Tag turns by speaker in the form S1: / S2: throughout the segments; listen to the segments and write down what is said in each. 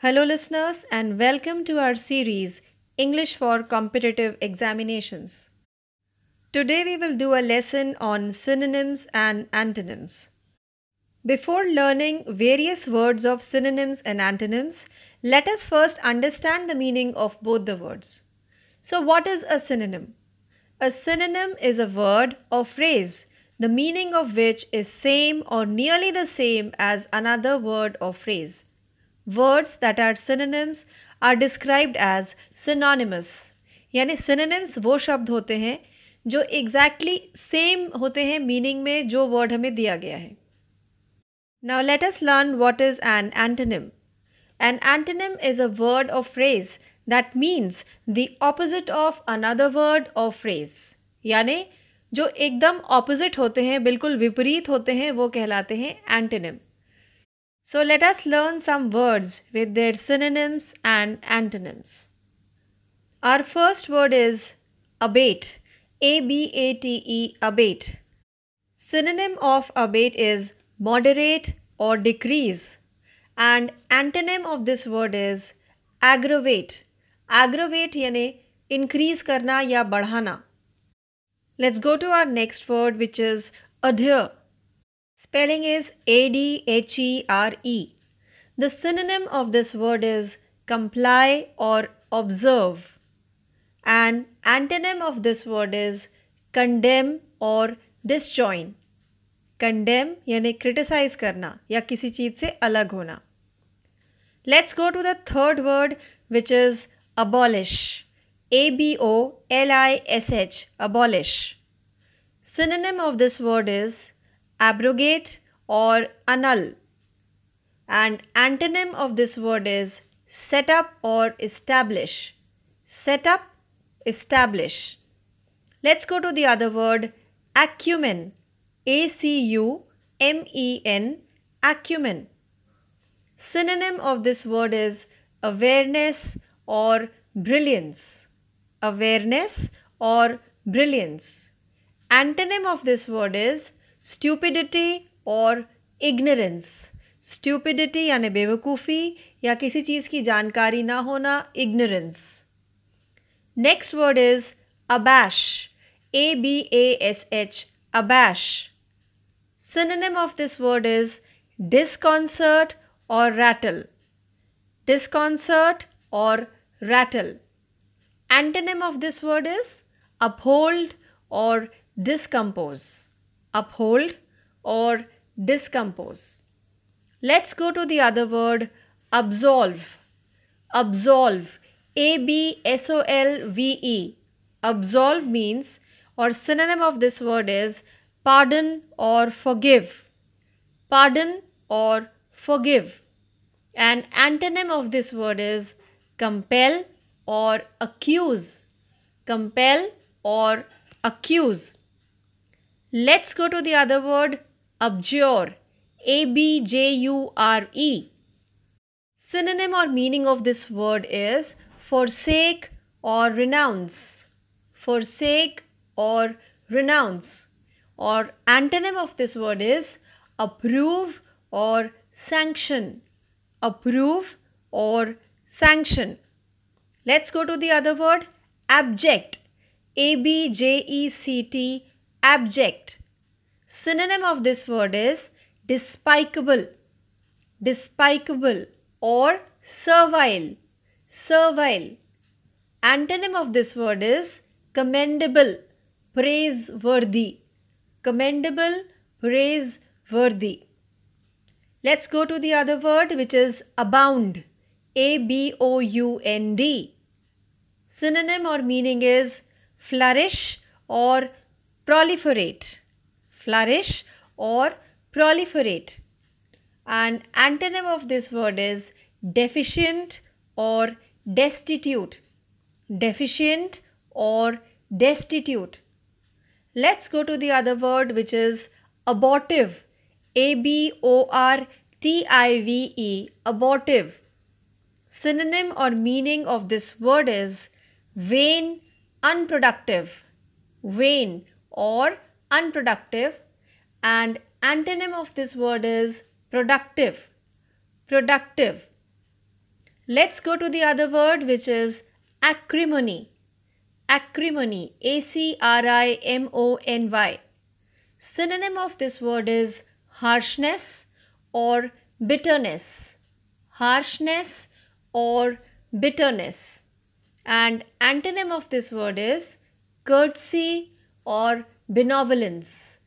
S1: Hello, listeners, and welcome to our series English for Competitive Examinations. Today, we will do a lesson on synonyms and antonyms. Before learning various words of synonyms and antonyms, let us first understand the meaning of both the words. So, what is a synonym? A synonym is a word or phrase the meaning of which is same or nearly the same as another word or phrase. Words that are synonyms are described as synonymous यानी synonyms वो शब्द होते हैं जो exactly exactly same होते हैं meaning में जो वर्ड हमें दिया गया है। Now let us learn what is an antonym an antonym is a word of phrase that means the opposite of another word of phrase यानी जो एकदम ऑपोजिट होते हैं, बिल्कुल विपरीत होते हैं, वो कहलाते हैं antonym so let us learn some words with their synonyms and antonyms are first word is abate A B A T E abate synonym of abate is moderate or decrease and antonym of this word is aggravate aggravate यानी increase करना या बढ़ाना Let's go to our next word which is adhere. Spelling is A D H E R E. The synonym of this word is comply or observe. And antonym of this word is condemn or disjoin. Condemn यानी criticize करना या किसी चीज़ से अलग होना Let's go to the third word which is abolish. A B O L I S H, abolish. Synonym of this word is abrogate or annul. And antonym of this word is set up or establish. Set up, establish. Let's go to the other word acumen. A C U M E N, acumen. Synonym of this word is awareness or brilliance awareness or brilliance. Antonym of this word is स्ट्यूपिडिटी और ignorance. स्ट्यूपिडिटी यानी बेवकूफ़ी या किसी चीज़ की जानकारी ना होना, ignorance. Next word is abash. A B A S H abash. Synonym of this word is disconcert और रैटल डिसकॉन्सर्ट और rattle antonym of this word is uphold और discompose Uphold or discompose. Let's go to the other word absolve. Absolve. A B S O L V E. Absolve means or synonym of this word is pardon or forgive. Pardon or forgive. An antonym of this word is compel or accuse. Compel or accuse. Let's go to the other word abjure. A B J U R E. Synonym or meaning of this word is forsake or renounce. Forsake or renounce. Or antonym of this word is approve or sanction. Approve or sanction. Let's go to the other word abject. A B J E C T, abject. Synonym of this word is despicable, despicable or servile, servile. Antonym of this word is commendable, praiseworthy, commendable, praiseworthy. Let's go to the other word which is abound. A B O U N D. Synonym or meaning is flourish or proliferate. Flourish or proliferate. An antonym of this word is deficient or destitute. Deficient or destitute. Let's go to the other word which is abortive. A B O R T I V E. Abortive. Synonym or meaning of this word is vain, unproductive, vain or unproductive and antonym of this word is productive, productive. Let's go to the other word which is acrimony. Acrimony. A C R I M O N Y. Synonym of this word is harshness or bitterness. Harshness or bitterness. And antonym of this word is courtesy or benevolence.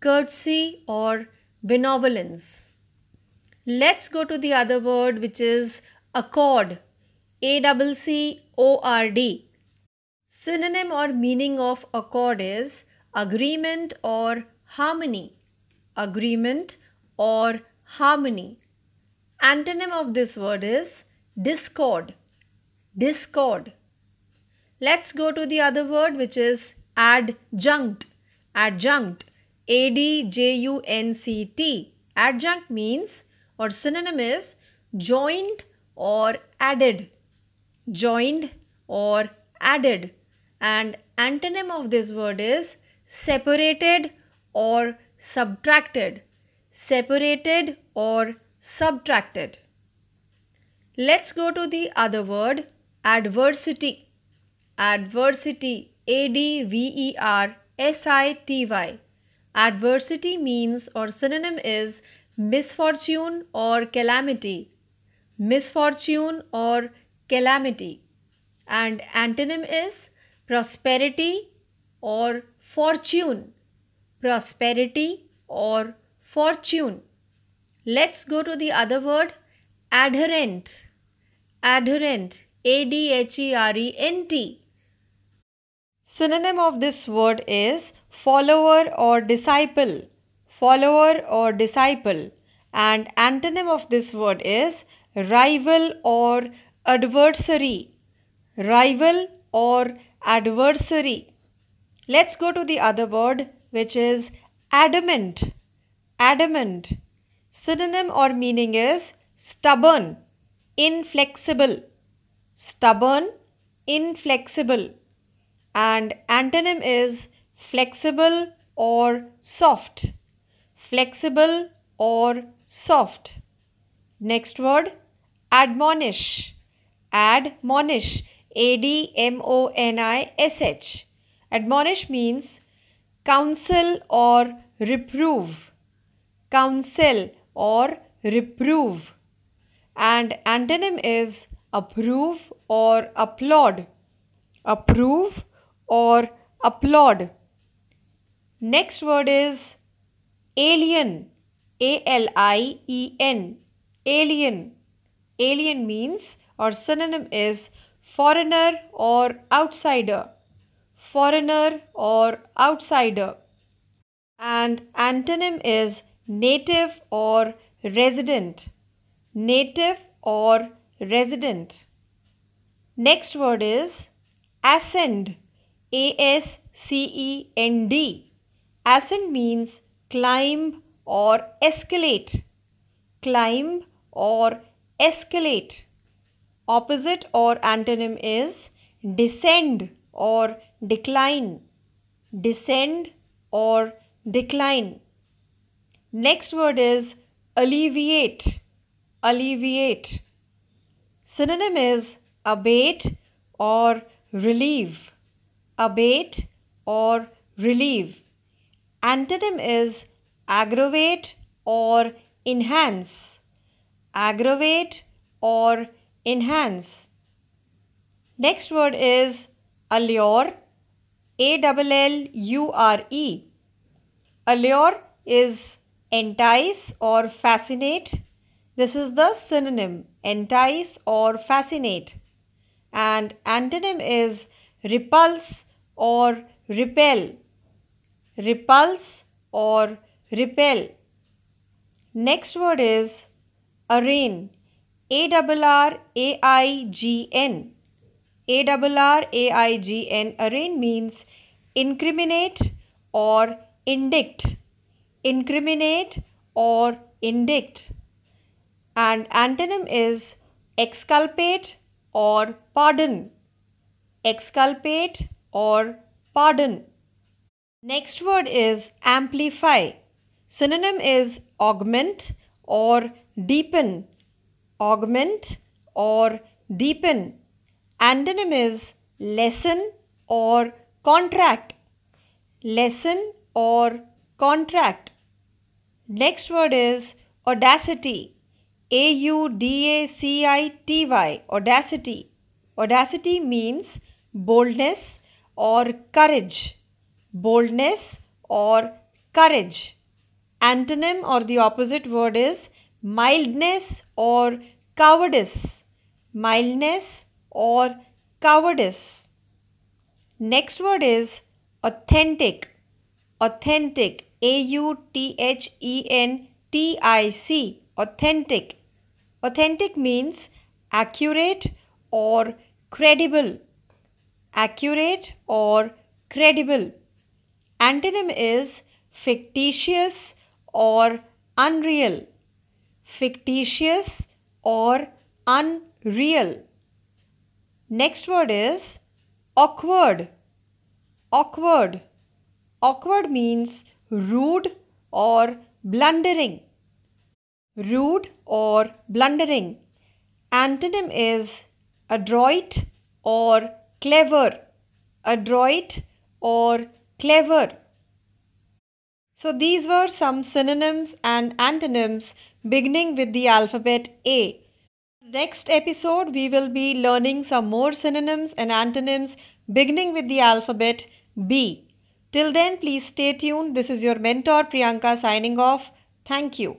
S1: Courtesy or benevolence. Let's go to the other word which is accord. A C C O R D. Synonym or meaning of accord is agreement or harmony. Agreement or harmony. Antonym of this word is discord. Discord. Let's go to the other word which is adjunct. Adjunct. A D J U N C T. Adjunct means or synonym is joined or added. Joined or added. And antonym of this word is separated or subtracted. Separated or subtracted. Let's go to the other word adversity. Adversity. A D V E R S I T Y. Adversity means or synonym is misfortune or calamity. Misfortune or calamity. And antonym is prosperity or fortune. Prosperity or fortune. Let's go to the other word adherent. Adherent. A D H E R E N T. Synonym of this word is follower or disciple. Follower or disciple. And antonym of this word is rival or adversary. Rival or adversary. Let's go to the other word which is adamant. Adamant. Synonym or meaning is stubborn, inflexible. Stubborn, inflexible and antonym is flexible or soft. Flexible or soft. Next word admonish. Admonish. A D M O N I S H. Admonish means counsel or reprove. Counsel or reprove. And antonym is approve or applaud. Approve or applaud. Next word is alien. A L I E N. Alien. Alien means or synonym is foreigner or outsider. Foreigner or outsider. And antonym is native or resident. Native or resident. Next word is ascend. A S C E N D. Ascend means climb or escalate. Climb or escalate. Opposite or antonym is descend or decline. Descend or decline. Next word is alleviate. Alleviate. Synonym is abate or relieve abate or relieve. Antonym is aggravate or enhance. Aggravate or enhance. Next word is allure. A double L U R E. Allure is entice or fascinate. This is the synonym entice or fascinate. And antonym is repulse or repel. Repulse or repel. Next word is arraign. A R R A I G N. A R R A I G N. Arraign means incriminate or indict. Incriminate or indict. And antonym is exculpate or pardon. Exculpate or pardon. Next word is amplify. Synonym is augment or deepen. Augment or deepen. Antonym is lessen or contract. Lessen or contract. Next word is audacity. A U D A C I T Y. Audacity. Audacity means boldness or courage. Boldness or courage. Antonym or the opposite word is mildness or cowardice. Mildness or cowardice. Next word is authentic. Authentic. A U T H E N T I C. Authentic. Authentic means accurate or credible. Accurate or credible. Antonym is fictitious or unreal. Fictitious or unreal. Next word is awkward. Awkward. Awkward means rude or blundering. Rude or blundering. Antonym is adroit or clever. Adroit or clever. So these were some synonyms and antonyms beginning with the alphabet A. Next episode we will be learning some more synonyms and antonyms beginning with the alphabet B. Till then please stay tuned. This is your mentor Priyanka signing off. Thank you.